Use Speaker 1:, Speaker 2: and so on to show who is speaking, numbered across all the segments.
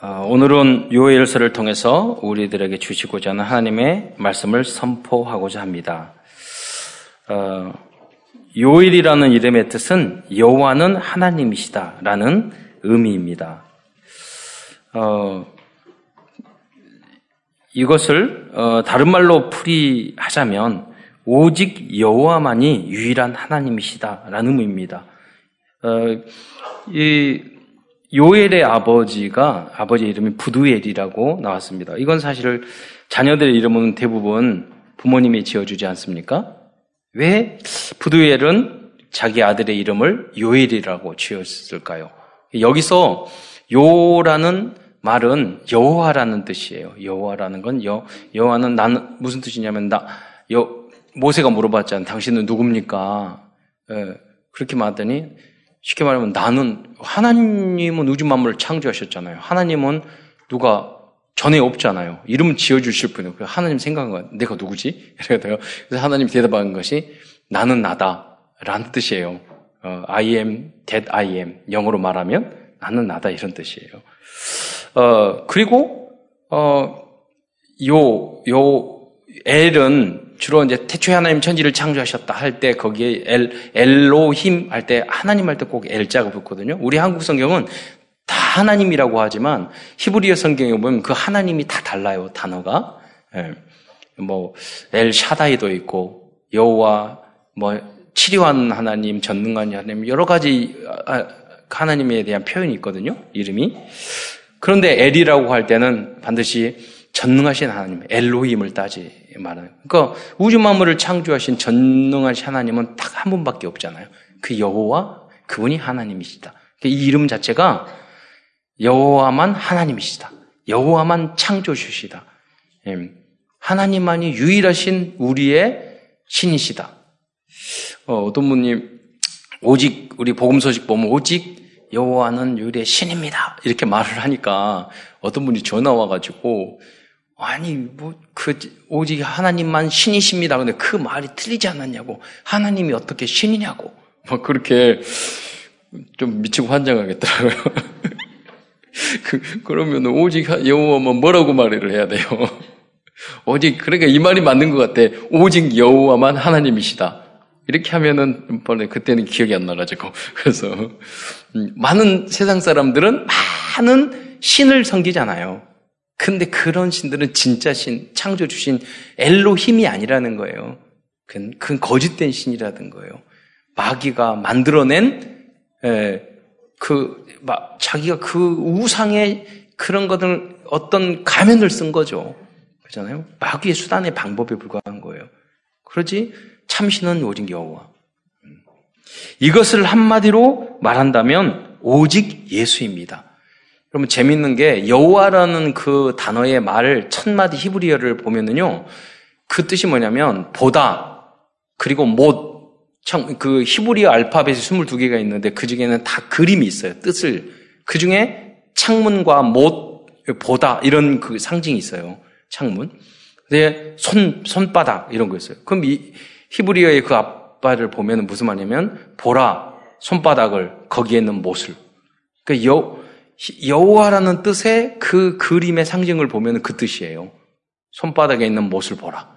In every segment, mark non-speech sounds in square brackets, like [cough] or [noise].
Speaker 1: 어, 오늘은 요엘서를 통해서 우리들에게 주시고자 하는 하나님의 말씀을 선포하고자 합니다. 어, 요일이라는 이름의 뜻은 여호와는 하나님이시다라는 의미입니다. 어, 이것을 어, 다른 말로 풀이하자면 오직 여호와만이 유일한 하나님이시다라는 의미입니다. 어, 이 요엘의 아버지가 아버지 이름이 부두엘이라고 나왔습니다. 이건 사실 자녀들의 이름은 대부분 부모님이 지어주지 않습니까? 왜 부두엘은 자기 아들의 이름을 요엘이라고 지었을까요? 여기서 요라는 말은 여호와라는 뜻이에요. 여호와라는 건 여, 여호와는 나는 무슨 뜻이냐면 나 여, 모세가 물어봤잖아. 당신은 누굽니까? 예, 그렇게 말하더니 쉽게 말하면 나는 하나님은 우주 만물을 창조하셨잖아요. 하나님은 누가 전에 없잖아요. 이름 지어주실 분이에요. 하나님 생각한 거야. 내가 누구지? [laughs] 그래서 하나님 대답한 것이 나는 나다. 라는 뜻이에요. 어, I am that I am. 영어로 말하면 나는 나다. 이런 뜻이에요. 어, 그리고, 어, 요, 요, 엘은 주로 이제 태초에 하나님 천지를 창조하셨다 할 때 거기에 엘, 엘로힘 할 때 하나님 할 때 꼭 엘자가 붙거든요. 우리 한국 성경은 다 하나님이라고 하지만 히브리어 성경에 보면 그 하나님이 다 달라요 단어가. 예. 뭐엘 샤다이도 있고 여호와 뭐 치료하는 하나님, 전능한 하나님 여러 가지 아, 하나님에 대한 표현이 있거든요. 이름이. 그런데 엘이라고 할 때는 반드시 전능하신 하나님, 엘로힘을 따지 말하는. 그러니까 우주 만물을 창조하신 전능하신 하나님은 딱 한 분밖에 없잖아요. 그 여호와 그분이 하나님이시다. 이 이름 자체가 여호와만 하나님이시다. 여호와만 창조주시다. 예. 하나님만이 유일하신 우리의 신이시다. 어, 떤 분이 오직 우리 복음 소식 보면 오직 여호와는 유일의 신입니다. 이렇게 말을 하니까 어떤 분이 전화 와가지고 아니, 뭐, 그, 오직 하나님만 신이십니다. 근데 그 말이 틀리지 않았냐고. 하나님이 어떻게 신이냐고. 막 그렇게 좀 미치고 환장하겠더라고요. [laughs] 그, 그러면 오직 여호와만 뭐라고 말을 해야 돼요? [laughs] 오직, 그러니까 이 말이 맞는 것 같아. 오직 여호와만 하나님이시다. 이렇게 하면은, 그때는 기억이 안 나가지고. [laughs] 그래서, 음, 많은 세상 사람들은 많은 신을 섬기잖아요. 근데 그런 신들은 진짜 신, 창조 주신 엘로힘이 아니라는 거예요. 그건, 그건 거짓된 신이라는 거예요. 마귀가 만들어낸, 에, 그, 마, 자기가 그 우상의 그런 것들 어떤 가면을 쓴 거죠. 그렇잖아요? 마귀의 수단의 방법에 불과한 거예요. 그러지 참신은 오직 여호와. 음. 이것을 한마디로 말한다면 오직 예수입니다. 그러면 재밌는 게 여호와라는 그 단어의 말 첫 마디 히브리어를 보면은요. 그 뜻이 뭐냐면 보다 그리고 못 참, 그 히브리어 알파벳이 22개가 있는데 그 중에는 다 그림이 있어요. 뜻을. 그 중에 창문과 못, 보다 이런 그 상징이 있어요. 창문. 근데 손, 손바닥 이런 거 있어요. 그럼 이 히브리어의 그 앞발을 보면 무슨 말이냐면 보라, 손바닥을 거기에 있는 못을. 그 여, 여호와라는 뜻의 그 그림의 상징을 보면 그 뜻이에요. 손바닥에 있는 못을 보라.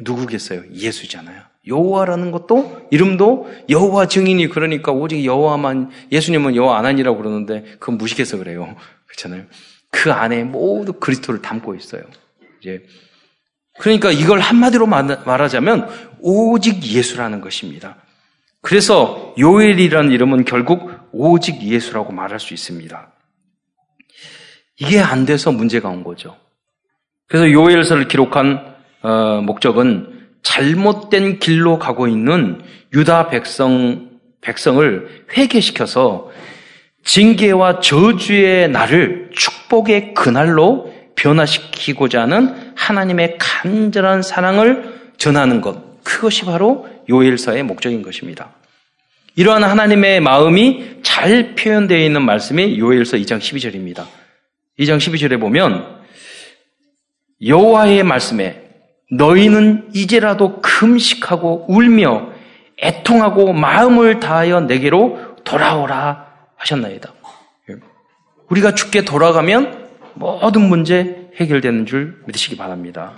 Speaker 1: 누구겠어요? 예수잖아요. 여호와라는 것도 이름도 여호와 증인이 그러니까 오직 여호와만 예수님은 여호와 안 하니라고 그러는데 그건 무식해서 그래요. 그렇잖아요. 그 안에 모두 그리스도를 담고 있어요. 이제 그러니까 이걸 한마디로 말하자면 오직 예수라는 것입니다. 그래서 요엘이라는 이름은 결국 오직 예수라고 말할 수 있습니다. 이게 안 돼서 문제가 온 거죠. 그래서 요엘서를 기록한 어, 목적은 잘못된 길로 가고 있는 유다 백성 백성을 회개시켜서 징계와 저주의 날을 축복의 그날로 변화시키고자 하는 하나님의 간절한 사랑을 전하는 것. 그것이 바로 요엘서의 목적인 것입니다. 이러한 하나님의 마음이 잘 표현되어 있는 말씀이 요엘서 2장 12절입니다. 2장 12절에 보면 여호와의 말씀에 너희는 이제라도 금식하고 울며 애통하고 마음을 다하여 내게로 돌아오라 하셨나이다. 우리가 죽게 돌아가면
Speaker 2: 모든 문제 해결되는 줄 믿으시기 바랍니다.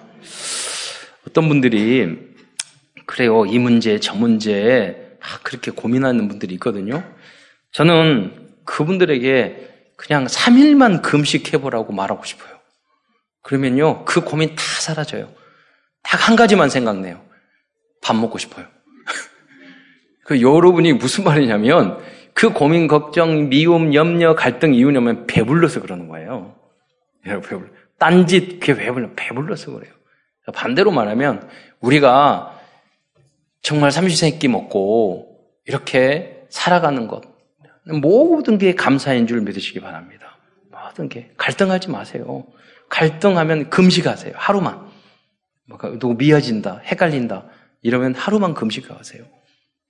Speaker 2: 어떤 분들이 그래요. 이 문제, 저 문제 아, 그렇게 고민하는 분들이 있거든요. 저는 그분들에게 그냥 3일만 금식해보라고 말하고 싶어요. 그러면요, 그 고민 다 사라져요. 딱 한 가지만 생각내요. 밥 먹고 싶어요. [laughs] 그 여러분이 무슨 말이냐면 그 고민, 걱정, 미움, 염려, 갈등 이유냐면 배불러서 그러는 거예요. 배불러. 딴짓 그게 배불러 배불러서 그래요. 반대로 말하면 우리가 정말 삼시세끼 먹고 이렇게 살아가는 것 모든 게 감사인 줄 믿으시기 바랍니다. 모든 게 갈등하지 마세요. 갈등하면 금식하세요. 하루만. 누구 미어진다, 헷갈린다 이러면 하루만 금식하세요.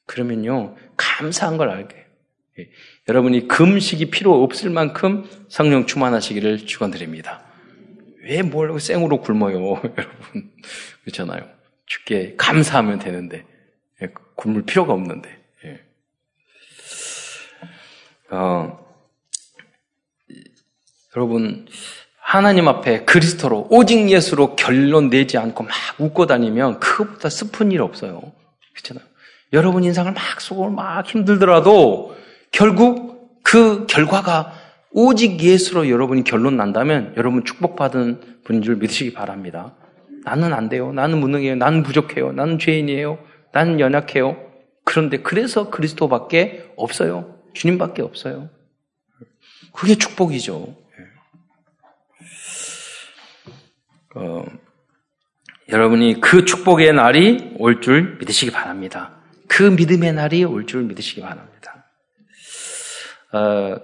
Speaker 2: 그러면요 감사한 걸 알게. 예. 여러분이 금식이 필요 없을 만큼 성령 충만하시기를 축원드립니다. 왜 뭘 생으로 굶어요, [laughs] 여러분? 그렇잖아요. 죽게 감사하면 되는데 예, 굶을 필요가 없는데. 예. 어, 여러분 하나님 앞에 그리스도로 오직 예수로 결론 내지 않고 막 웃고 다니면 그것보다 슬픈 일 없어요. 그렇잖아요. 여러분 인상을 막 쏘고 막 힘들더라도 결국 그 결과가 오직 예수로 여러분이 결론 난다면 여러분 축복받은 분인 줄 믿으시기 바랍니다. 나는 안 돼요. 나는 무능해요. 나는 부족해요. 나는 죄인이에요. 나는 연약해요. 그런데 그래서 그리스도밖에 없어요. 주님밖에 없어요. 그게 축복이죠. 어, 여러분이 그 축복의 날이 올 줄 믿으시기 바랍니다. 그 믿음의 날이 올 줄 믿으시기 바랍니다. 어,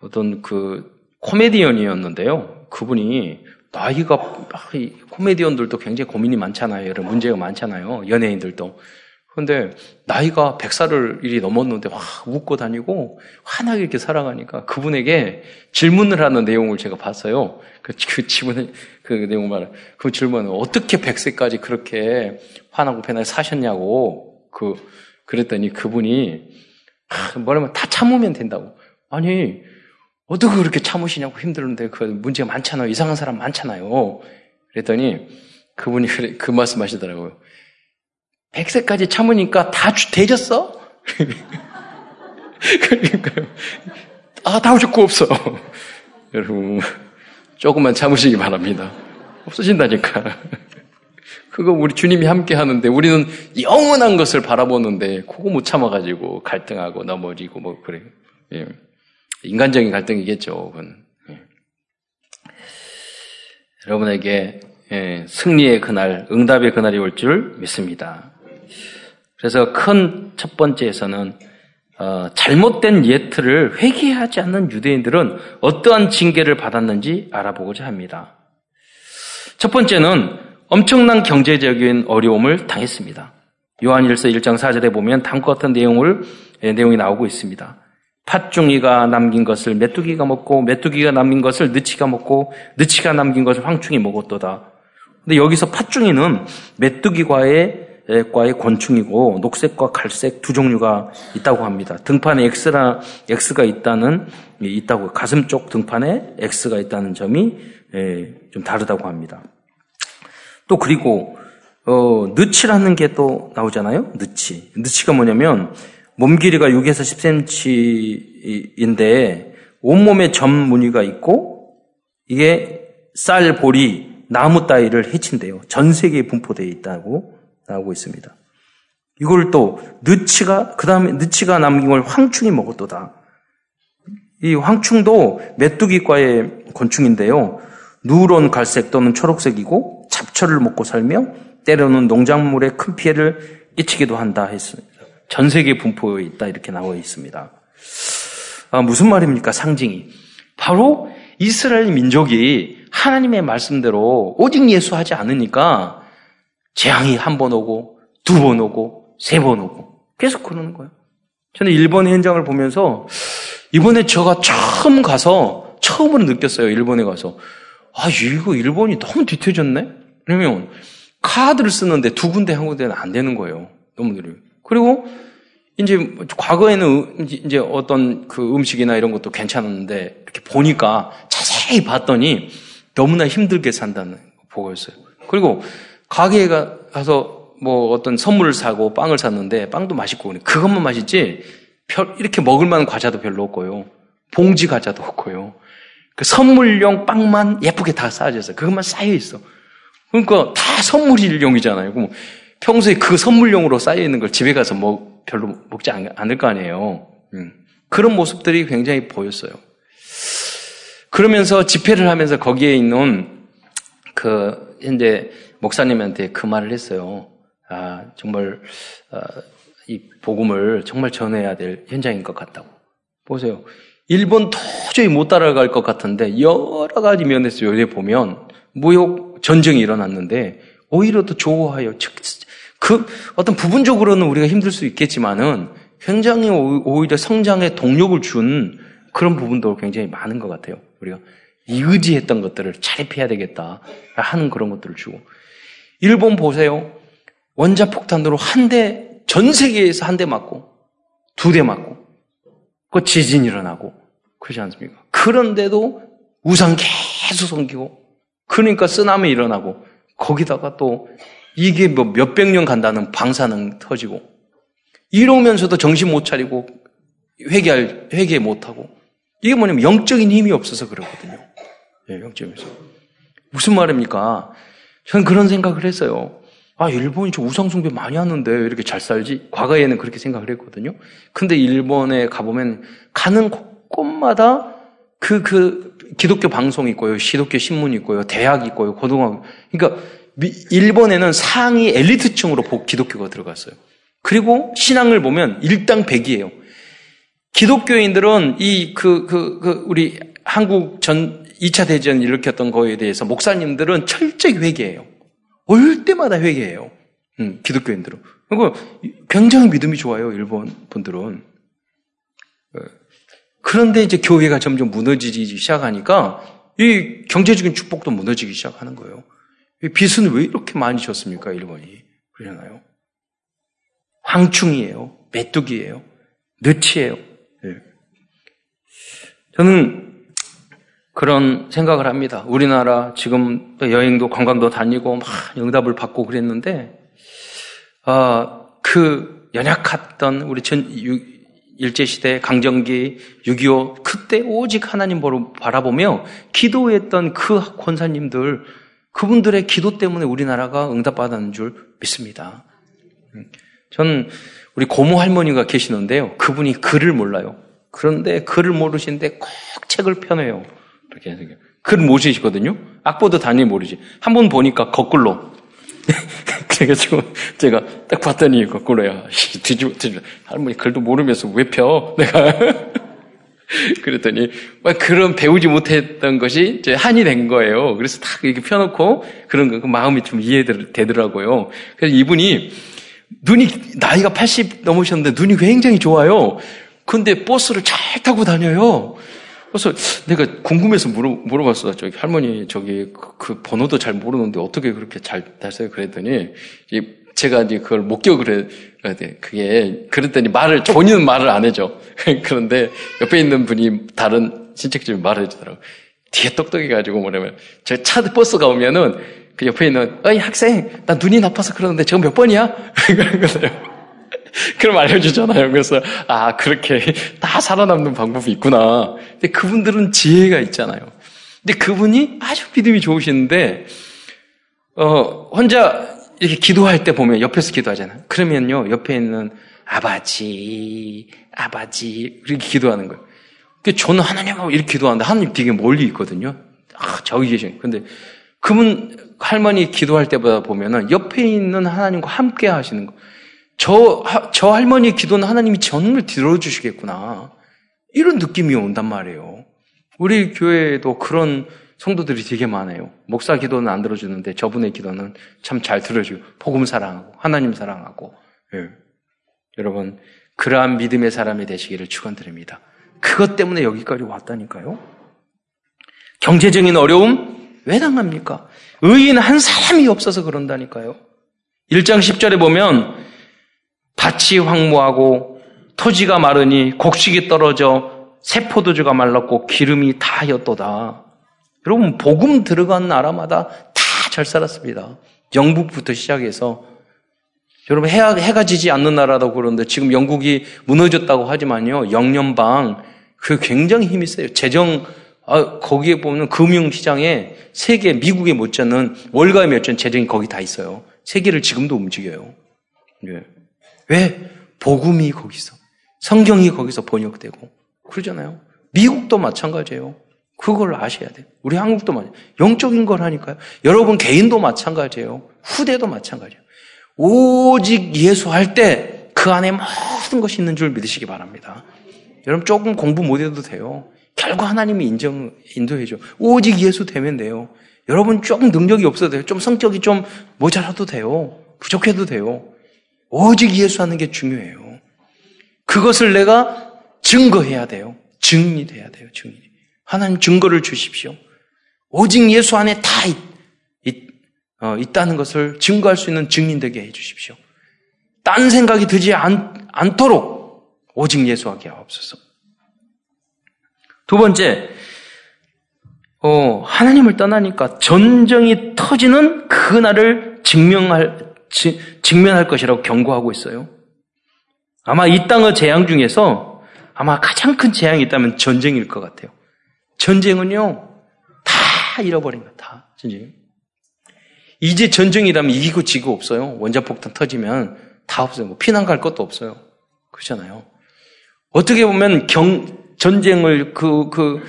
Speaker 2: 어떤 그 코미디언이었는데요. 그분이 나이가 코미디언들도 굉장히 고민이 많잖아요. 여러 문제가 많잖아요. 연예인들도. 그런데 나이가 100살을 일이 넘었는데 와 웃고 다니고 환하게 이렇게 살아가니까 그분에게 질문을 하는 내용을 제가 봤어요. 그, 그 질문 그 내용 말. 그 질문은 어떻게 100세까지 그렇게 환하고 편하게 사셨냐고 그 그랬더니 그분이 뭐라면 다 참으면 된다고. 아니 어떻게 그렇게 참으시냐고 힘들는데 그 문제가 많잖아요. 이상한 사람 많잖아요. 그랬더니 그분이 그 말씀 하시더라고요. 100세까지 참으니까 다 되졌어? [laughs] 그러니까요. 아, 다 죽고 없어. [laughs] 여러분, 조금만 참으시기 바랍니다. 없어진다니까. [laughs] 그거 우리 주님이 함께 하는데 우리는 영원한 것을 바라보는데 그거 못 참아가지고 갈등하고 넘어지고 뭐 그래요. 예. 인간적인 갈등이겠죠. 그건. 예. 여러분에게 예, 승리의 그날, 응답의 그날이 올 줄 믿습니다. 그래서 큰 첫 번째에서는 어, 잘못된 예틀을 회개하지 않는 유대인들은 어떠한 징계를 받았는지 알아보고자 합니다. 첫 번째는 엄청난 경제적인 어려움을 당했습니다. 요한일서 1장 4절에 보면 다음과 같은 내용을 예, 내용이 나오고 있습니다. 팥중이가 남긴 것을 메뚜기가 먹고 메뚜기가 남긴 것을 느치가 먹고 느치가 남긴 것을 황충이 먹었도다. 근데 여기서 팥중이는 메뚜기과의 과의 곤충이고 녹색과 갈색 두 종류가 있다고 합니다. 등판에 X나 X가 있다는 있다고 가슴 쪽 등판에 X가 있다는 점이 예, 좀 다르다고 합니다. 또 그리고 어, 느치라는 게 또 나오잖아요. 느치. 느치가 뭐냐면 몸 길이가 6에서 10cm인데 온몸에 점 무늬가 있고 이게 쌀, 보리, 나무 따위를 해친대요. 전 세계에 분포되어 있다고 나오고 있습니다. 이걸 또 느치가 그 다음에 느치가 남긴 걸 황충이 먹었도다. 이 황충도 메뚜기과의 곤충인데요. 누런 갈색 또는 초록색이고 잡초를 먹고 살며 때로는 농작물에 큰 피해를 끼치기도 한다 했습니다. 전 세계 분포에 있다 이렇게 나와 있습니다. 아, 무슨 말입니까? 상징이 바로 이스라엘 민족이 하나님의 말씀대로 오직 예수하지 않으니까 재앙이 한 번 오고 두 번 오고 세 번 오고 계속 그러는 거예요. 저는 일본 현장을 보면서 이번에 제가 처음 가서 처음으로 느꼈어요. 일본에 가서 아 이거 일본이 너무 뒤틀졌네. 그러면 카드를 쓰는데 두 군데 한 군데는 안 되는 거예요. 너무 느려요. 그리고 이제 과거에는 이제 어떤 그 음식이나 이런 것도 괜찮았는데 이렇게 보니까 자세히 봤더니 너무나 힘들게 산다는 보고였어요. 그리고 가게에 가서 뭐 어떤 선물을 사고 빵을 샀는데 빵도 맛있고 그것만 맛있지 별 이렇게 먹을 만한 과자도 별로 없고요. 봉지 과자도 없고요. 그 선물용 빵만 예쁘게 다 쌓여져 있어요. 그것만 쌓여 있어. 그러니까 다 선물용이잖아요. 그럼 평소에 그 선물용으로 쌓여 있는 걸 집에 가서 뭐 별로 먹지 않을 거 아니에요. 음. 그런 모습들이 굉장히 보였어요. 그러면서 집회를 하면서 거기에 있는 그 현재 목사님한테 그 말을 했어요. 아 정말 아, 이 복음을 정말 전해야 될 현장인 것 같다고. 보세요. 일본 도저히 못 따라갈 것 같은데 여러 가지 면에서 요새 보면 무역 전쟁이 일어났는데 오히려 더 좋아해요. 그 어떤 부분적으로는 우리가 힘들 수 있겠지만은 굉장히 오히려 성장에 동력을 준 그런 부분도 굉장히 많은 것 같아요. 우리가 의지했던 것들을 자립해야 되겠다 하는 그런 것들을 주고 일본 보세요. 원자 폭탄으로 한 대 전 세계에서 한 대 맞고 두 대 맞고 그 지진 일어나고 그렇지 않습니까? 그런데도 우상 계속 섬기고 그러니까 쓰나미 일어나고 거기다가 또 이게 뭐 몇백 년 간다는 방사능 터지고 이러면서도 정신 못 차리고 회개할 회개 못 하고 이게 뭐냐면 영적인 힘이 없어서 그렇거든요. 예, 영적에서 무슨 말입니까? 저는 그런 생각을 했어요. 아, 일본이 저 우상숭배 많이 하는데 왜 이렇게 잘 살지? 과거에는 그렇게 생각을 했거든요. 근데 일본에 가보면 가는 곳마다 그, 그, 기독교 방송이 있고요. 시독교 신문이 있고요. 대학이 있고요. 고등학교. 그러니까 일본에는 상위 엘리트층으로 기독교가 들어갔어요. 그리고 신앙을 보면 일당 백이에요. 기독교인들은 이, 그, 그, 그, 우리 한국 전 2차 대전 일으켰던 거에 대해서 목사님들은 철저히 회개해요. 올 때마다 회개해요. 음, 기독교인들은. 그리고 굉장히 믿음이 좋아요, 일본 분들은. 어, 그런데 이제 교회가 점점 무너지기 시작하니까 이 경제적인 축복도 무너지기 시작하는 거예요. 빚은 왜 이렇게 많이 줬습니까, 일본이? 그러잖아요. 황충이에요. 메뚜기예요. 너치예요. 네. 저는 그런 생각을 합니다. 우리나라 지금 여행도 관광도 다니고 막 응답을 받고 그랬는데 어, 그 연약했던 우리 전 일제 시대 강점기 6.25 그때 오직 하나님 보러 바라보며 기도했던 그 권사님들 그분들의 기도 때문에 우리나라가 응답받았는 줄 믿습니다. 저는 우리 고모 할머니가 계시는데요. 그분이 글을 몰라요. 그런데 글을 모르시는데 꼭 책을 펴내요. 해서 글 모르시거든요. 악보도 당연히 모르지. 한 번 보니까 거꾸로. [laughs] 그래가지고 제가 딱 봤더니 거꾸로야. 뒤집어 뒤집어. 할머니 글도 모르면서 [laughs] 왜 펴? 내가 그랬더니 그런 배우지 못했던 것이 이제 한이 된 거예요. 그래서 딱 이렇게 펴놓고 그런 거그 마음이 좀 이해되더라고요. 그래서 이분이 눈이 나이가 80 넘으셨는데 눈이 굉장히 좋아요. 근데 버스를 잘 타고 다녀요. 그래서 내가 궁금해서 물어, 물어 봤어. 저기 할머니 저기 그, 그 번호도 잘 모르는데 어떻게 그렇게 잘 타세요? 그랬더니 제가 이제 그걸 목격을 해야 돼. 그게 그랬더니 말을 본인은 말을 안 해줘. [laughs] 그런데 옆에 있는 분이 다른 친척집이 말을 해주더라고. 뒤에 똑똑해 가지고 뭐냐면 저 차 버스가 오면은 그 옆에 있는 어이 학생 나 눈이 나빠서 그러는데 저거 몇 번이야? [laughs] 그런 거예요. 그럼 알려주잖아요. 그래서, 아, 그렇게 다 살아남는 방법이 있구나. 근데 그분들은 지혜가 있잖아요. 근데 그분이 아주 믿음이 좋으시는데, 어, 혼자 이렇게 기도할 때 보면 옆에서 기도하잖아요. 그러면요, 옆에 있는 아바지, 아바지, 이렇게 기도하는 거예요. 그 저는 하나님하고 이렇게 기도하는데 하나님 되게 멀리 있거든요. 아, 저기 계신. 근데 그분 할머니 기도할 때보다 보면은 옆에 있는 하나님과 함께 하시는 거. 저, 저 할머니 기도는 하나님이 정말 들어주시겠구나. 이런 느낌이 온단 말이에요. 우리 교회에도 그런 성도들이 되게 많아요. 목사 기도는 안 들어주는데 저분의 기도는 참 잘 들어주고, 복음 사랑하고, 하나님 사랑하고, 예. 여러분, 그러한 믿음의 사람이 되시기를 축원드립니다. 그것 때문에 여기까지 왔다니까요. 경제적인 어려움 왜 당합니까? 의인 한 사람이 없어서 그런다니까요. 1장 10절에 보면 밭이 황무하고 토지가 마르니 곡식이 떨어져 세포도주가 말랐고 기름이 다였도다. 여러분, 복음 들어간 나라마다 다 잘 살았습니다. 영국부터 시작해서. 여러분, 해, 해가 지지 않는 나라라고 그러는데 지금 영국이 무너졌다고 하지만요, 영연방, 그 굉장히 힘이 세요. 재정, 아, 거기에 보면 금융시장에 세계, 미국에 못지않는 월가에 몇천 재정이 거기 다 있어요. 세계를 지금도 움직여요. 예. 왜? 복음이 거기서. 성경이 거기서 번역되고. 그러잖아요. 미국도 마찬가지예요. 그걸 아셔야 돼요. 우리 한국도 마찬가지. 영적인 걸 하니까요. 여러분 개인도 마찬가지예요. 후대도 마찬가지예요. 오직 예수 할 때 그 안에 모든 것이 있는 줄 믿으시기 바랍니다. 여러분 조금 공부 못해도 돼요. 결과 하나님이 인정, 인도해줘. 오직 예수 되면 돼요. 여러분 조금 능력이 없어도 돼요. 좀 성격이 좀 모자라도 돼요. 부족해도 돼요. 오직 예수 하는 게 중요해요. 그것을 내가 증거해야 돼요. 증인이 돼야 돼요. 증인. 하나님 증거를 주십시오. 오직 예수 안에 다 있, 있, 어, 있다는 것을 증거할 수 있는 증인 되게 해 주십시오. 딴 생각이 들지 않, 않도록 오직 예수하게 하옵소서. 두 번째, 어, 하나님을 떠나니까 전쟁이 터지는 그날을 증명할, 지, 직면할 것이라고 경고하고 있어요. 아마 이 땅의 재앙 중에서 아마 가장 큰 재앙이 있다면 전쟁일 것 같아요. 전쟁은요, 다 잃어버린 거, 다. 전쟁. 이제 전쟁이라면 이기고 지고 없어요. 원자폭탄 터지면 다 없어요. 뭐 피난 갈 것도 없어요. 그렇잖아요. 어떻게 보면 경, 전쟁을 그, 그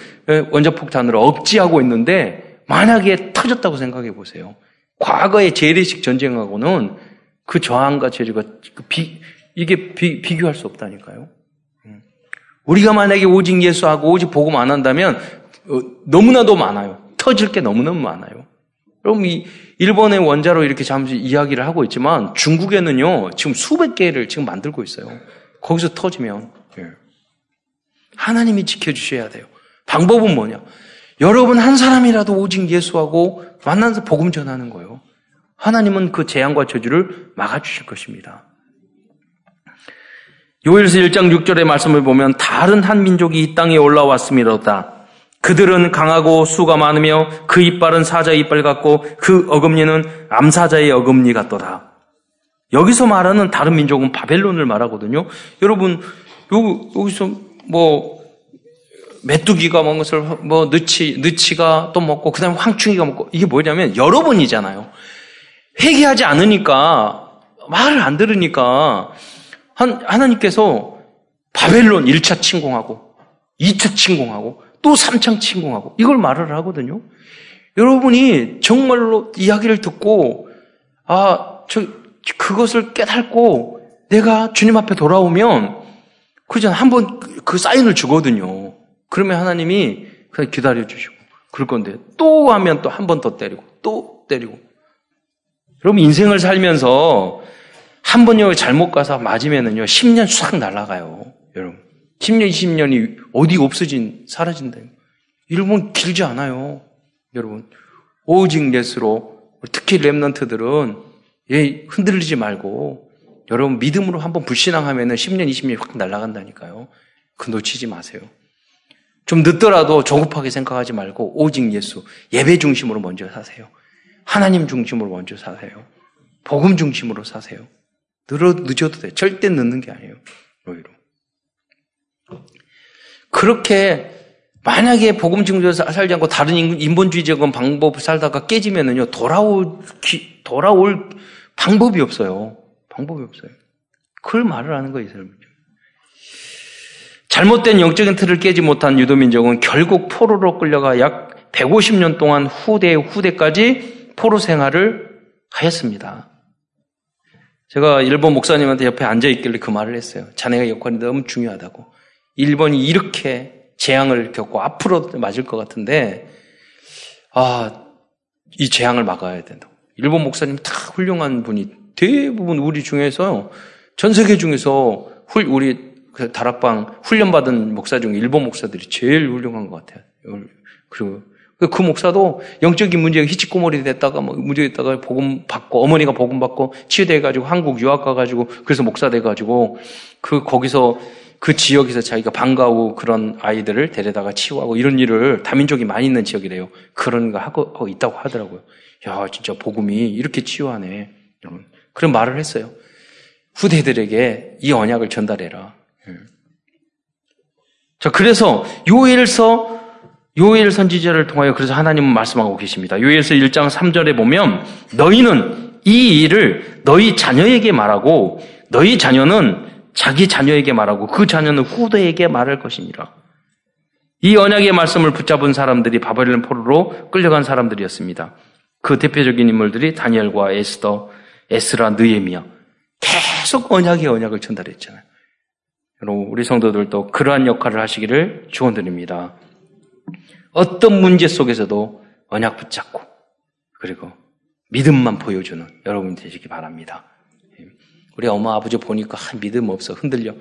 Speaker 2: 원자폭탄으로 억지하고 있는데 만약에 터졌다고 생각해 보세요. 과거의 재래식 전쟁하고는 그 저항과 저주가 그 비, 이게 비, 비교할 수 없다니까요. 음. 우리가 만약에 오직 예수하고 오직 복음 안 한다면 어, 너무나도 많아요. 터질 게 너무너무 많아요. 그럼 이 일본의 원자로 이렇게 잠시 이야기를 하고 있지만 중국에는요 지금 수백 개를 지금 만들고 있어요. 거기서 터지면 예. 하나님이 지켜주셔야 돼요. 방법은 뭐냐? 여러분 한 사람이라도 오직 예수하고 만나서 복음 전하는 거예요. 하나님은 그 재앙과 저주를 막아주실 것입니다. 요일서 1장 6절의 말씀을 보면 다른 한 민족이 이 땅에 올라왔음이로다. 그들은 강하고 수가 많으며 그 이빨은 사자의 이빨 같고 그 어금니는 암사자의 어금니 같도다. 여기서 말하는 다른 민족은 바벨론을 말하거든요. 여러분 여기서 뭐 메뚜기가 먹은 것을 뭐 느치 느치가 또 먹고 그다음에 황충이가 먹고 이게 뭐냐면 여러분이잖아요. 회개하지 않으니까 말을 안 들으니까 한, 하나님께서 바벨론 1차 침공하고 2차 침공하고 또 3차 침공하고 이걸 말을 하거든요. 여러분이 정말로 이야기를 듣고 아, 저 그것을 깨닫고 내가 주님 앞에 돌아오면 그죠 한번 그 사인을 주거든요. 그러면 하나님이 그냥 기다려 주시고 그럴 건데 또 하면 또 한 번 더 때리고 또 때리고 여러분 인생을 살면서 한 번 여기 잘못 가서 맞으면은요 10년 싹 날아가요. 여러분 10년 20년이 어디 없어진 사라진다. 여러분 길지 않아요. 여러분 오직 예수로 특히 랩런트들은 예, 흔들리지 말고 여러분 믿음으로 한번 불신앙하면은 10년 20년이 확 날아간다니까요. 그 놓치지 마세요. 좀 늦더라도 조급하게 생각하지 말고 오직 예수, 예배 중심으로 먼저 사세요. 하나님 중심으로 먼저 사세요. 복음 중심으로 사세요. 늘어, 늦어도 돼. 절대 늦는 게 아니에요. 오히려. 그렇게 만약에 복음 중심으로 살지 않고 다른 인본주의적인 방법을 살다가 깨지면은요, 돌아올, 돌아올 방법이 없어요. 방법이 없어요. 그걸 말을 하는 거예요, 이 사람은. 잘못된 영적인 틀을 깨지 못한 유도민족은 결국 포로로 끌려가 약 150년 동안 후대 후대까지 포로 생활을 하였습니다. 제가 일본 목사님한테 옆에 앉아 있길래 그 말을 했어요. 자네가 역할이 너무 중요하다고. 일본이 이렇게 재앙을 겪고 앞으로 맞을 것 같은데, 아, 이 재앙을 막아야 된다고. 일본 목사님 다 훌륭한 분이 대부분 우리 중에서 전 세계 중에서 훌, 우리 그 다락방 훈련받은 목사 중에 일본 목사들이 제일 훌륭한 것 같아요. 그리고 그 목사도 영적인 문제가 히치꼬머리 됐다가 뭐 문제 있다가 복음 받고 어머니가 복음 받고 치유돼 가지고 한국 유학 가 가지고 그래서 목사 돼 가지고 그 거기서 그 지역에서 자기가 방과후 그런 아이들을 데려다가 치유하고 이런 일을 다민족이 많이 있는 지역이래요. 그런 거 하고 있다고 하더라고요. 야, 진짜 복음이 이렇게 치유하네. 그런 말을 했어요. 후대들에게 이 언약을 전달해라. 예. 자, 그래서 요엘서 요엘 선지자를 통하여 그래서 하나님은 말씀하고 계십니다. 요엘서 1장 3절에 보면 너희는 이 일을 너희 자녀에게 말하고 너희 자녀는 자기 자녀에게 말하고 그 자녀는 후대에게 말할 것이니라. 이 언약의 말씀을 붙잡은 사람들이 바벨론 포로로 끌려간 사람들이었습니다. 그 대표적인 인물들이 다니엘과 에스더, 에스라, 느에미야 계속 언약의 언약을 전달했잖아요. 여러분, 우리 성도들도 그러한 역할을 하시기를 축원드립니다. 어떤 문제 속에서도 언약 붙잡고 그리고 믿음만 보여주는 여러분 되시기 바랍니다. 우리 엄마 아버지 보니까 아, 믿음 없어. 흔들려.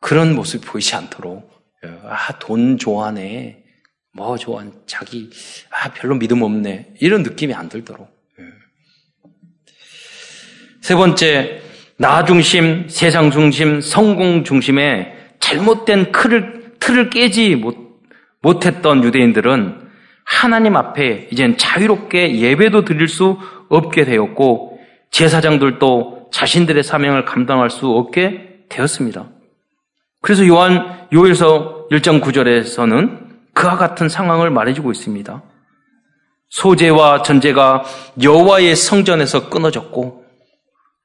Speaker 2: 그런 모습 보이지 않도록 아 돈 좋아하네. 뭐 좋아하네 자기 아 별로 믿음 없네. 이런 느낌이 안 들도록 세 번째 나 중심 세상 중심 성공 중심의 잘못된 틀을 틀을 깨지 못 못했던 유대인들은 하나님 앞에 이젠 자유롭게 예배도 드릴 수 없게 되었고 제사장들도 자신들의 사명을 감당할 수 없게 되었습니다. 그래서 요한 요일서 1장 9절에서는 그와 같은 상황을 말해주고 있습니다. 소재와 전제가 여호와의 성전에서 끊어졌고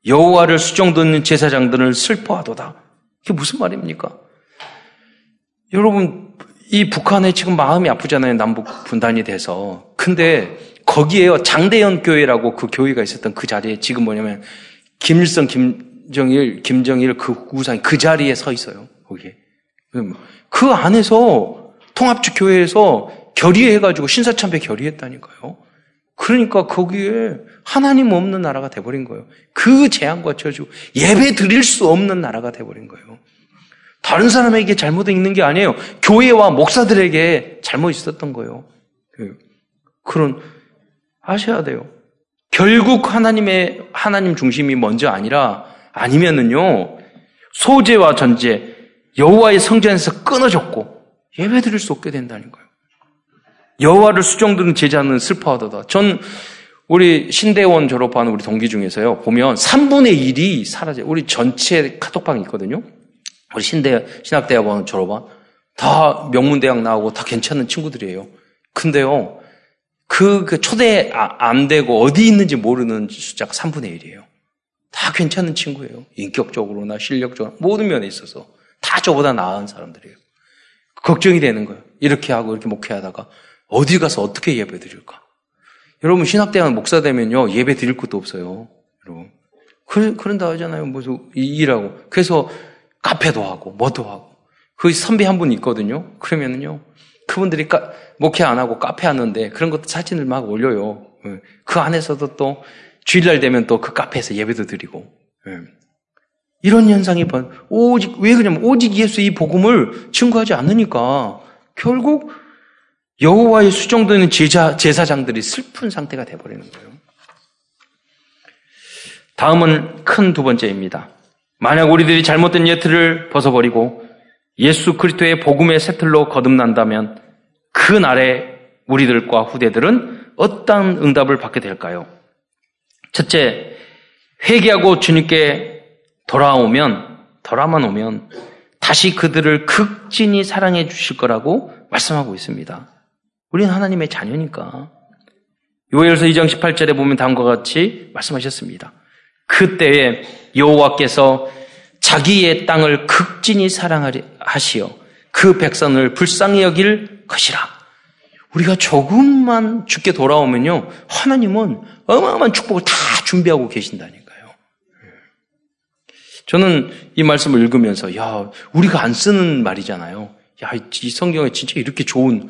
Speaker 2: 여호와를 수종듣는 제사장들을 슬퍼하도다. 이게 무슨 말입니까? 여러분 이 북한에 지금 마음이 아프잖아요. 남북 분단이 돼서. 근데 거기에요. 장대현 교회라고 그 교회가 있었던 그 자리에 지금 뭐냐면 김일성, 김정일, 김정일 그 우상이 그 자리에 서 있어요. 거기에. 그 안에서 통합주 교회에서 결의해가지고 신사참배 결의했다니까요. 그러니까 거기에 하나님 없는 나라가 돼버린 거예요. 그 재앙과 저주, 예배 드릴 수 없는 나라가 돼버린 거예요. 다른 사람에게 잘못 있는 게 아니에요. 교회와 목사들에게 잘못 있었던 거예요. 그, 그런 아셔야 돼요. 결국 하나님의 하나님 중심이 먼저 아니라 아니면은요 소재와 전제 여호와의 성전에서 끊어졌고 예배드릴 수 없게 된다는 거예요. 여호와를 수종드는 제자는 슬퍼하도다. 전 우리 신대원 졸업한 우리 동기 중에서요 보면 3분의 1이 사라져요. 우리 전체 카톡방이 있거든요. 우리 신대, 신학대학원 졸업한 다 명문대학 나오고 다 괜찮은 친구들이에요. 근데요, 그, 그 초대 아, 안 되고 어디 있는지 모르는 숫자가 3분의 1이에요. 다 괜찮은 친구예요. 인격적으로나 실력적으로 모든 면에 있어서 다 저보다 나은 사람들이에요. 걱정이 되는 거예요. 이렇게 하고 이렇게 목회하다가 어디 가서 어떻게 예배 드릴까? 여러분 신학대학 목사 되면요 예배 드릴 것도 없어요. 여러분 그, 그런다 하잖아요. 무슨 일하고 그래서 카페도 하고 뭐도 하고 그 선배 한 분 있거든요. 그러면은요 그분들이 까, 목회 안 하고 카페 하는데 그런 것도 사진을 막 올려요. 예. 그 안에서도 또 주일날 되면 또 그 카페에서 예배도 드리고 예. 이런 현상이 번 오직 왜 그러냐면 오직 예수 이 복음을 증거하지 않으니까 결국 여호와의 수종되는 제자 제사장들이 슬픈 상태가 돼버리는 거예요. 다음은 큰 두 번째입니다. 만약 우리들이 잘못된 예틀을 벗어버리고 예수 그리스도의 복음의 새틀로 거듭난다면 그 날에 우리들과 후대들은 어떤 응답을 받게 될까요? 첫째, 회개하고 주님께 돌아오면, 돌아만 오면 다시 그들을 극진히 사랑해 주실 거라고 말씀하고 있습니다. 우리는 하나님의 자녀니까. 요엘서 2장 18절에 보면 다음과 같이 말씀하셨습니다. 그때에 여호와께서 자기의 땅을 극진히 사랑하시어 그 백성을 불쌍히 여길 것이라. 우리가 조금만 죽게 돌아오면요, 하나님은 어마어마한 축복을 다 준비하고 계신다니까요. 저는 이 말씀을 읽으면서, 야, 우리가 안 쓰는 말이잖아요. 야, 이 성경에 진짜 이렇게 좋은,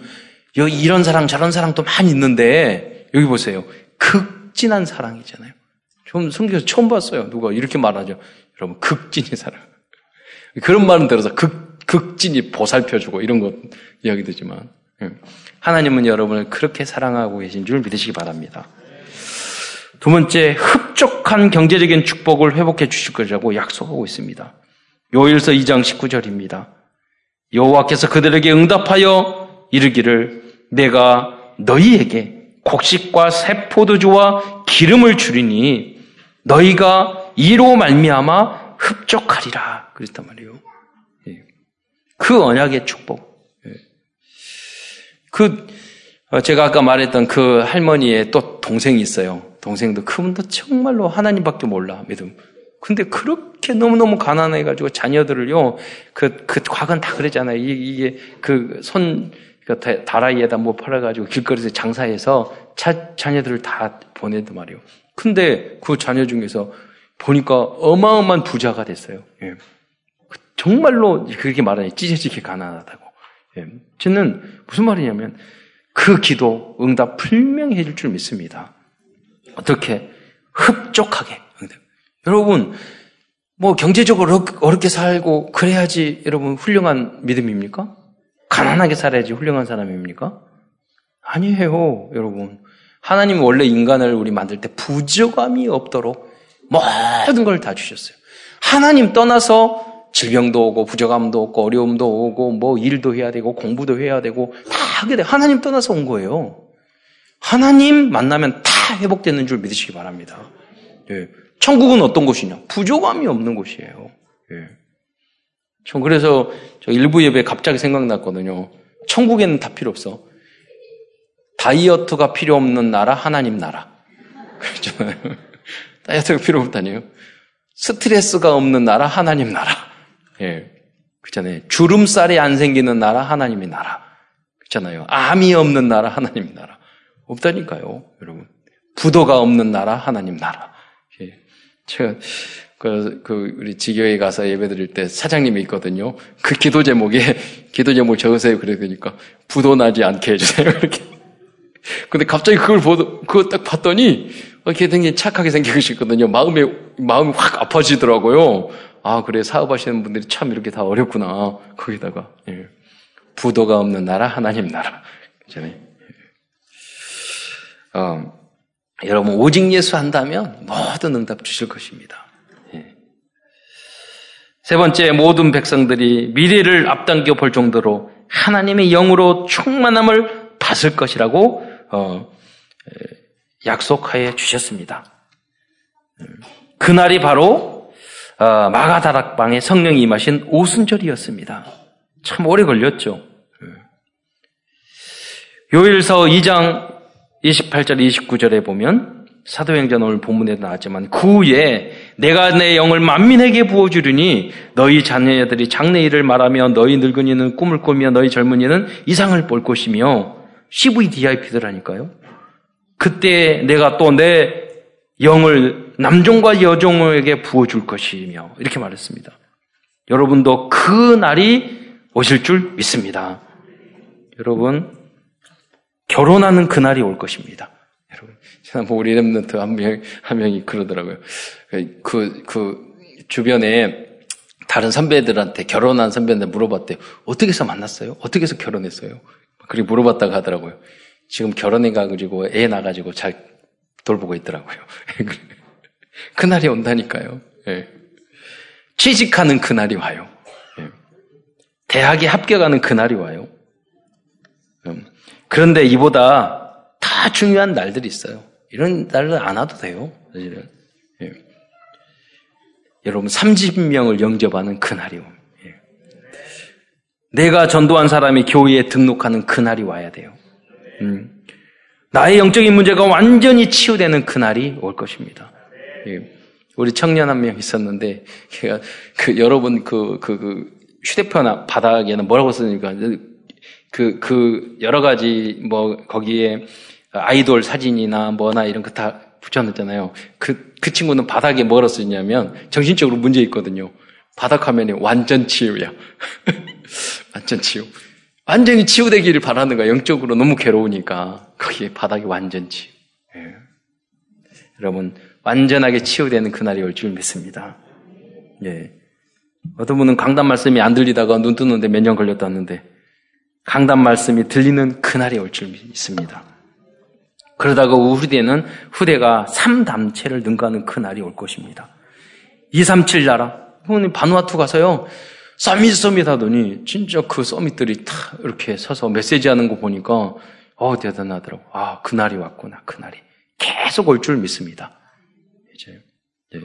Speaker 2: 여기 이런 사랑, 저런 사랑도 많이 있는데, 여기 보세요. 극진한 사랑이잖아요. 좀 성경에서 처음 봤어요. 누가 이렇게 말하죠. 여러분, 극진히 사랑. 그런 말은 들어서 극, 극진히 보살펴주고 이런 것 이야기 되지만, 예. 하나님은 여러분을 그렇게 사랑하고 계신 줄 믿으시기 바랍니다. 두 번째, 흡족한 경제적인 축복을 회복해 주실 것이라고 약속하고 있습니다. 요일서 2장 19절입니다. 여호와께서 그들에게 응답하여 이르기를 내가 너희에게 곡식과 새 포도주와 기름을 주리니 너희가 이로 말미암아 흡족하리라 그랬단 말이에요. 예. 그 언약의 축복. 예. 그 어, 제가 아까 말했던 그 할머니의 또 동생이 있어요. 동생도 그분도 정말로 하나님밖에 몰라 믿음. 근데 그렇게 너무너무 가난해가지고 자녀들을요, 그, 그 과거는 다 그랬잖아요. 이게, 그 손, 그 다라이에다 뭐 팔아가지고 길거리에서 장사해서 자, 자녀들을 다 보내단 말이에요. 근데 그 자녀 중에서 보니까 어마어마한 부자가 됐어요. 예. 정말로 그렇게 말하니 찢어지게 가난하다고. 예. 저는 무슨 말이냐면 그 기도 응답 분명히 해줄 줄 믿습니다. 어떻게? 흡족하게 응답. 여러분, 뭐 경제적으로 어렵게 살고 그래야지 여러분 훌륭한 믿음입니까? 가난하게 살아야지 훌륭한 사람입니까? 아니에요, 여러분. 하나님 원래 인간을 우리 만들 때 부족함이 없도록 모든 걸 다 주셨어요. 하나님 떠나서 질병도 오고 부족함도 오고 어려움도 오고 뭐 일도 해야 되고 공부도 해야 되고 다 하게 돼. 하나님 떠나서 온 거예요. 하나님 만나면 다 회복되는 줄 믿으시기 바랍니다. 예. 천국은 어떤 곳이냐? 부족함이 없는 곳이에요. 예. 전 그래서 저 일부 예배 갑자기 생각났거든요. 천국에는 다 필요 없어. 다이어트가 필요 없는 나라, 하나님 나라. [laughs] 그렇잖아요. 다이어트가 필요 없다니요. 스트레스가 없는 나라, 하나님 나라. 예. 그렇잖아요. 주름살이 안 생기는 나라, 하나님의 나라. 그렇잖아요. 암이 없는 나라, 하나님 나라. 없다니까요, 여러분. 부도가 없는 나라, 하나님 나라. 예. 제가 그, 그, 우리 지교에 가서 예배 드릴 때 사장님이 있거든요. 그 기도 제목에, [laughs] 기도 제목 적으세요. 그러니까, 부도 나지 않게 해주세요. [laughs] 이렇게. 근데 갑자기 그걸 보도, 그거 딱 봤더니, 이렇게 굉장히 착하게 생기셨거든요. 마음에, 마음이 확 아파지더라고요. 아, 그래, 사업하시는 분들이 참 이렇게 다 어렵구나. 거기다가, 예. 부도가 없는 나라, 하나님 나라. 그잖아요. 어, 여러분, 오직 예수 한다면 모든 응답 주실 것입니다. 예. 세 번째, 모든 백성들이 미래를 앞당겨 볼 정도로 하나님의 영으로 충만함을 받을 것이라고 어, 약속하여 주셨습니다. 그날이 바로 어, 마가다락방에 성령이 임하신 오순절이었습니다. 참 오래 걸렸죠. 요일서 2장 28절 29절에 보면 사도행전 오늘 본문에도 나왔지만 그 후에 내가 내 영을 만민에게 부어주리니 너희 자녀들이 장래일을 말하며 너희 늙은이는 꿈을 꾸며 너희 젊은이는 이상을 볼 것이며 CVDIP들하니까요. 그때 내가 또 내 영을 남종과 여종에게 부어줄 것이며 이렇게 말했습니다. 여러분도 그 날이 오실 줄 믿습니다. 여러분 결혼하는 그 날이 올 것입니다. 뭐 우리 랩런트 한 명, 한 명이 그러더라고요. 그, 그, 주변에 다른 선배들한테 결혼한 선배한테 물어봤대요. 어떻게 해서 만났어요? 어떻게 해서 결혼했어요? 그리고 물어봤다가 하더라고요. 지금 결혼해가지고 애 낳아가지고 잘 돌보고 있더라고요. [laughs] 그날이 온다니까요. 예. 취직하는 그날이 와요. 예. 대학에 합격하는 그날이 와요. 음. 그런데 이보다 다 중요한 날들이 있어요. 이런 날을 안 와도 돼요. 사실은. 예. 여러분 30명을 영접하는 그날이 옵니다. 예. 내가 전도한 사람이 교회에 등록하는 그날이 와야 돼요. 음. 나의 영적인 문제가 완전히 치유되는 그날이 올 것입니다. 예. 우리 청년 한 명 있었는데, 그, 여러분 그, 그, 그, 휴대폰 바닥에는 뭐라고 쓰니까, 그, 그, 여러 가지, 뭐, 거기에 아이돌 사진이나 뭐나 이런 거 다 붙여놨잖아요. 그, 그 친구는 바닥에 뭐라 쓰냐면, 정신적으로 문제 있거든요. 바닥 화면이 완전 치유야. [laughs] 완전 치유. 완전히 치유되기를 바라는 거야. 영적으로 너무 괴로우니까. 거기에 바닥이 완전 치유. 예. 여러분, 완전하게 치유되는 그날이 올 줄 믿습니다. 예. 어떤 분은 강단 말씀이 안 들리다가 눈 뜨는데 몇 년 걸렸다는데, 강단 말씀이 들리는 그날이 올 줄 믿습니다. 그러다가 후대는 후대가 3담체를 능가하는 그 날이 올 것입니다. 237 나라, 부모님 바누아투 가서요. 서밋 서밋 하더니 진짜 그 서밋들이 다 이렇게 서서 메시지 하는 거 보니까 어 대단하더라고. 아 그 날이 왔구나 그 날이 계속 올 줄 믿습니다. 이제 네.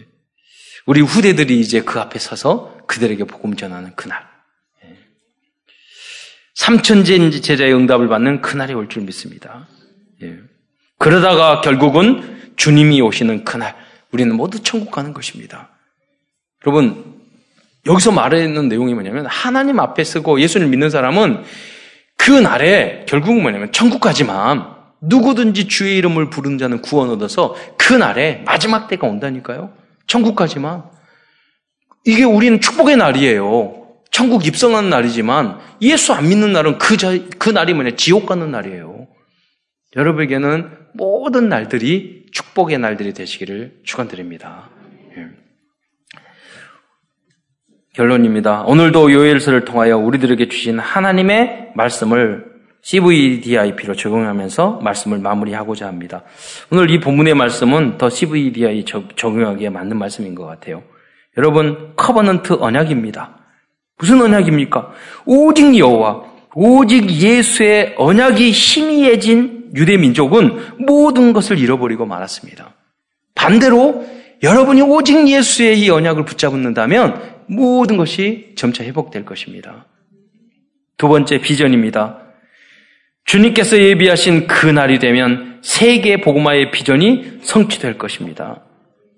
Speaker 2: 우리 후대들이 이제 그 앞에 서서 그들에게 복음 전하는 그날. 예. 삼천 제자의 응답을 받는 그날이 올 줄 믿습니다. 예. 그러다가 결국은 주님이 오시는 그날 우리는 모두 천국 가는 것입니다. 여러분 여기서 말하는 내용이 뭐냐면 하나님 앞에 쓰고 예수를 믿는 사람은 그 날에 결국은 뭐냐면 천국 가지만 누구든지 주의 이름을 부른 자는 구원 얻어서 그 날에 마지막 때가 온다니까요. 천국 가지만 이게 우리는 축복의 날이에요. 천국 입성하는 날이지만 예수 안 믿는 날은 그, 자, 그 날이 뭐냐 지옥 가는 날이에요. 여러분에게는 모든 날들이 축복의 날들이 되시기를 축원드립니다. 예. 결론입니다. 오늘도 요엘서를 통하여 우리들에게 주신 하나님의 말씀을 CVDIP로 적용하면서 말씀을 마무리하고자 합니다. 오늘 이 본문의 말씀은 더 CVDI 적용하기에 맞는 말씀인 것 같아요. 여러분, covenant 언약입니다. 무슨 언약입니까? 오직 여호와, 오직 예수의 언약이 희미해진 유대 민족은 모든 것을 잃어버리고 말았습니다. 반대로 여러분이 오직 예수의 이 언약을 붙잡는다면 모든 것이 점차 회복될 것입니다. 두 번째 비전입니다. 주님께서 예비하신 그 날이 되면 세계 복음화의 비전이 성취될 것입니다.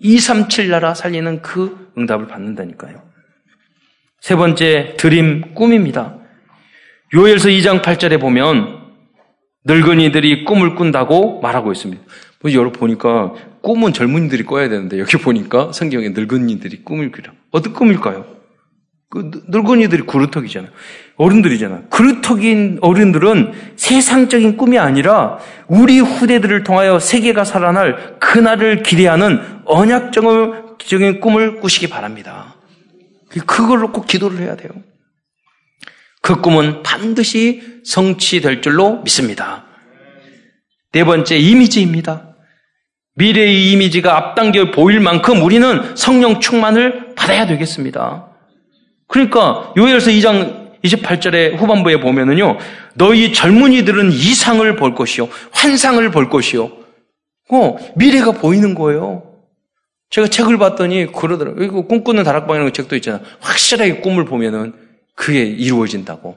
Speaker 2: 237 나라 살리는 그 응답을 받는다니까요. 세 번째 드림 꿈입니다. 요엘서 2장 8절에 보면 늙은이들이 꿈을 꾼다고 말하고 있습니다. 뭐 여러 보니까 꿈은 젊은이들이 꿔야 되는데 여기 보니까 성경에 늙은이들이 꿈을 꾸려. 어떤 꿈일까요? 그 늙은이들이 구루터기잖아요. 어른들이잖아요. 구루터기인 어른들은 세상적인 꿈이 아니라 우리 후대들을 통하여 세계가 살아날 그날을 기대하는 언약적인 꿈을 꾸시기 바랍니다. 그걸로 꼭 기도를 해야 돼요. 그 꿈은 반드시 성취될 줄로 믿습니다. 네 번째, 이미지입니다. 미래의 이미지가 앞당겨 보일 만큼 우리는 성령 충만을 받아야 되겠습니다. 그러니까 요엘서 2장 28절의 후반부에 보면은요. 너희 젊은이들은 이상을 볼 것이요. 환상을 볼 것이요. 어, 미래가 보이는 거예요. 제가 책을 봤더니 그러더라고요. 꿈꾸는 다락방이라는 책도 있잖아요. 확실하게 꿈을 보면은 그게 이루어진다고.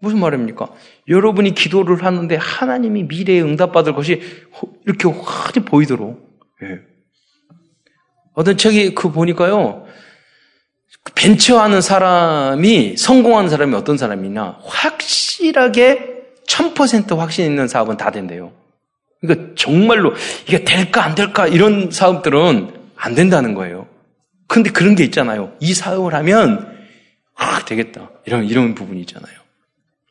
Speaker 2: 무슨 말입니까? 여러분이 기도를 하는데 하나님이 미래에 응답받을 것이 이렇게 확히 보이도록. 예. 어떤 책이 그 보니까요. 벤처하는 사람이 성공하는 사람이 어떤 사람이냐? 확실하게 1000% 확신 있는 사업은 다 된대요. 그러니까 정말로 이게 될까 안 될까 이런 사업들은 안 된다는 거예요. 근데 그런 게 있잖아요. 이 사업을 하면 아, 되겠다. 이런, 이런 부분이 있잖아요.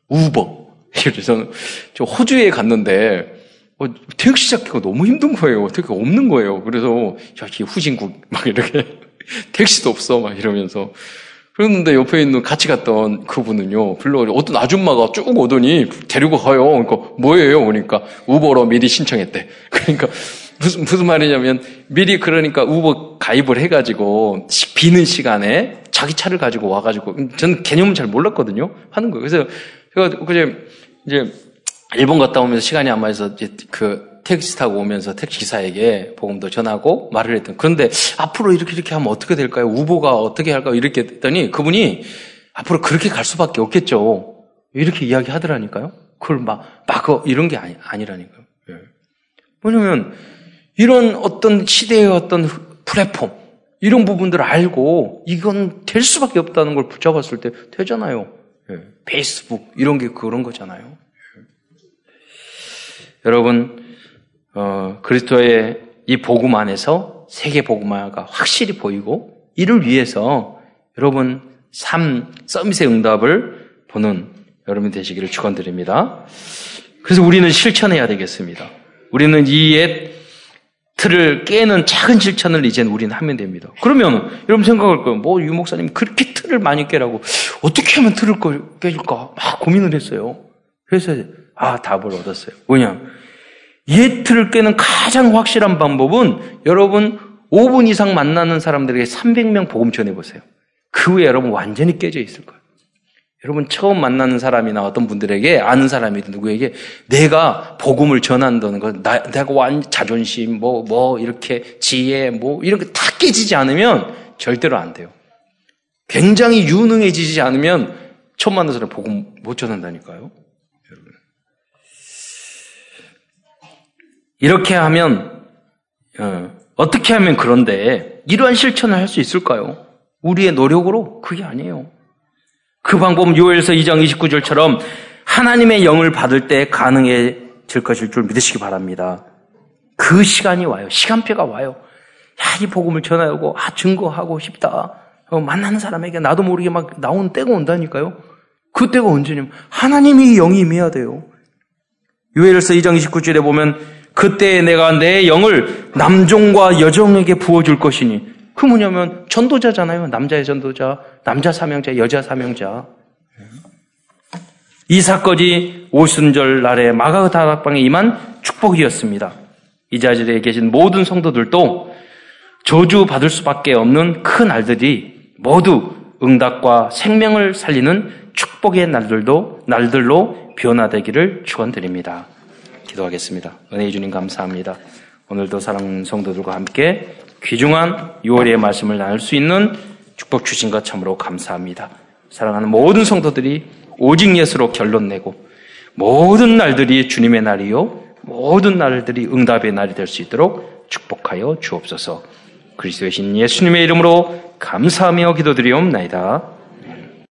Speaker 2: 우버. [laughs] 그래서 저 호주에 갔는데, 어, 택시 잡기가 너무 힘든 거예요. 택시가 없는 거예요. 그래서, 야, 이 후진국, [laughs] 막 이렇게. [laughs] 택시도 없어, 막 이러면서. 그랬는데 옆에 있는 같이 갔던 그분은요, 불러, 어떤 아줌마가 쭉 오더니 데리고 가요. 그러니까, 뭐예요? 그러니까, 우버로 미리 신청했대. 그러니까, 무슨, 무슨 말이냐면, 미리 그러니까 우버 가입을 해가지고, 비는 시간에 자기 차를 가지고 와가지고, 저는 개념은 잘 몰랐거든요? 하는 거예요. 그래서 제가 그제, 이제, 일본 갔다 오면서 시간이 안 맞아서 이제 그 택시 타고 오면서 택시 기사에게 복음도 전하고 말을 했던. 그런데 앞으로 이렇게 이렇게 하면 어떻게 될까요? 우보가 어떻게 할까요? 이렇게 했더니 그분이 앞으로 그렇게 갈 수밖에 없겠죠. 이렇게 이야기 하더라니까요. 그걸 막, 막, 이런 게 아니, 아니라니까요. 예. 뭐냐면, 이런 어떤 시대의 어떤 플랫폼, 이런 부분들을 알고 이건 될 수밖에 없다는 걸 붙잡았을 때 되잖아요. 예. 페이스북 이런 게 그런 거잖아요. 예. 여러분 어, 그리스도의 이 복음 안에서 세계 복음화가 확실히 보이고 이를 위해서 여러분 삶 서밋의 응답을 보는 여러분 되시기를 축원드립니다. 그래서 우리는 실천해야 되겠습니다. 우리는 이 옛 틀을 깨는 작은 실천을 이제는 우리는 하면 됩니다. 그러면 여러분 생각할 거예요. 뭐 유 목사님 그렇게 틀을 많이 깨라고 어떻게 하면 틀을 깨줄까 막 고민을 했어요. 그래서 아 답을 얻었어요. 뭐냐? 옛 틀을 깨는 가장 확실한 방법은 여러분 5분 이상 만나는 사람들에게 300명 복음 전해 보세요. 그 후에 여러분 완전히 깨져 있을 거예요. 여러분 처음 만나는 사람이나 어떤 분들에게 아는 사람이든 누구에게 내가 복음을 전한다는 것, 나, 내가 완 자존심, 뭐, 뭐, 이렇게 지혜, 뭐, 이런 게 다 깨지지 않으면 절대로 안 돼요. 굉장히 유능해지지 않으면 처음 만난 사람 복음 못 전한다니까요. 여러분. 이렇게 하면, 어, 어떻게 하면 그런데 이러한 실천을 할 수 있을까요? 우리의 노력으로? 그게 아니에요. 그 방법은 요엘서 2장 29절처럼 하나님의 영을 받을 때 가능해질 것일 줄 믿으시기 바랍니다. 그 시간이 와요. 시간표가 와요. 야, 이 복음을 전하고, 아, 증거하고 싶다. 어, 만나는 사람에게 나도 모르게 막 나오는 때가 온다니까요. 그 때가 언제냐면, 하나님이 영이 임해야 돼요. 요엘서 2장 29절에 보면, 그때 내가 내 영을 남종과 여종에게 부어줄 것이니, 그 뭐냐면 전도자잖아요. 남자의 전도자, 남자 사명자, 여자 사명자. 이 사건이 오순절 날에 마가 다락방에 임한 축복이었습니다. 이 자리에 계신 모든 성도들도 저주 받을 수밖에 없는 큰 날들이 모두 응답과 생명을 살리는 축복의 날들도 날들로 변화되기를 축원드립니다. 기도하겠습니다. 은혜의 주님 감사합니다. 오늘도 사랑 성도들과 함께 귀중한 6월의 말씀을 나눌 수 있는 축복 주신 것 참으로 감사합니다. 사랑하는 모든 성도들이 오직 예수로 결론 내고 모든 날들이 주님의 날이요 모든 날들이 응답의 날이 될 수 있도록 축복하여 주옵소서. 그리스도의 신 예수님의 이름으로 감사하며 기도드리옵나이다.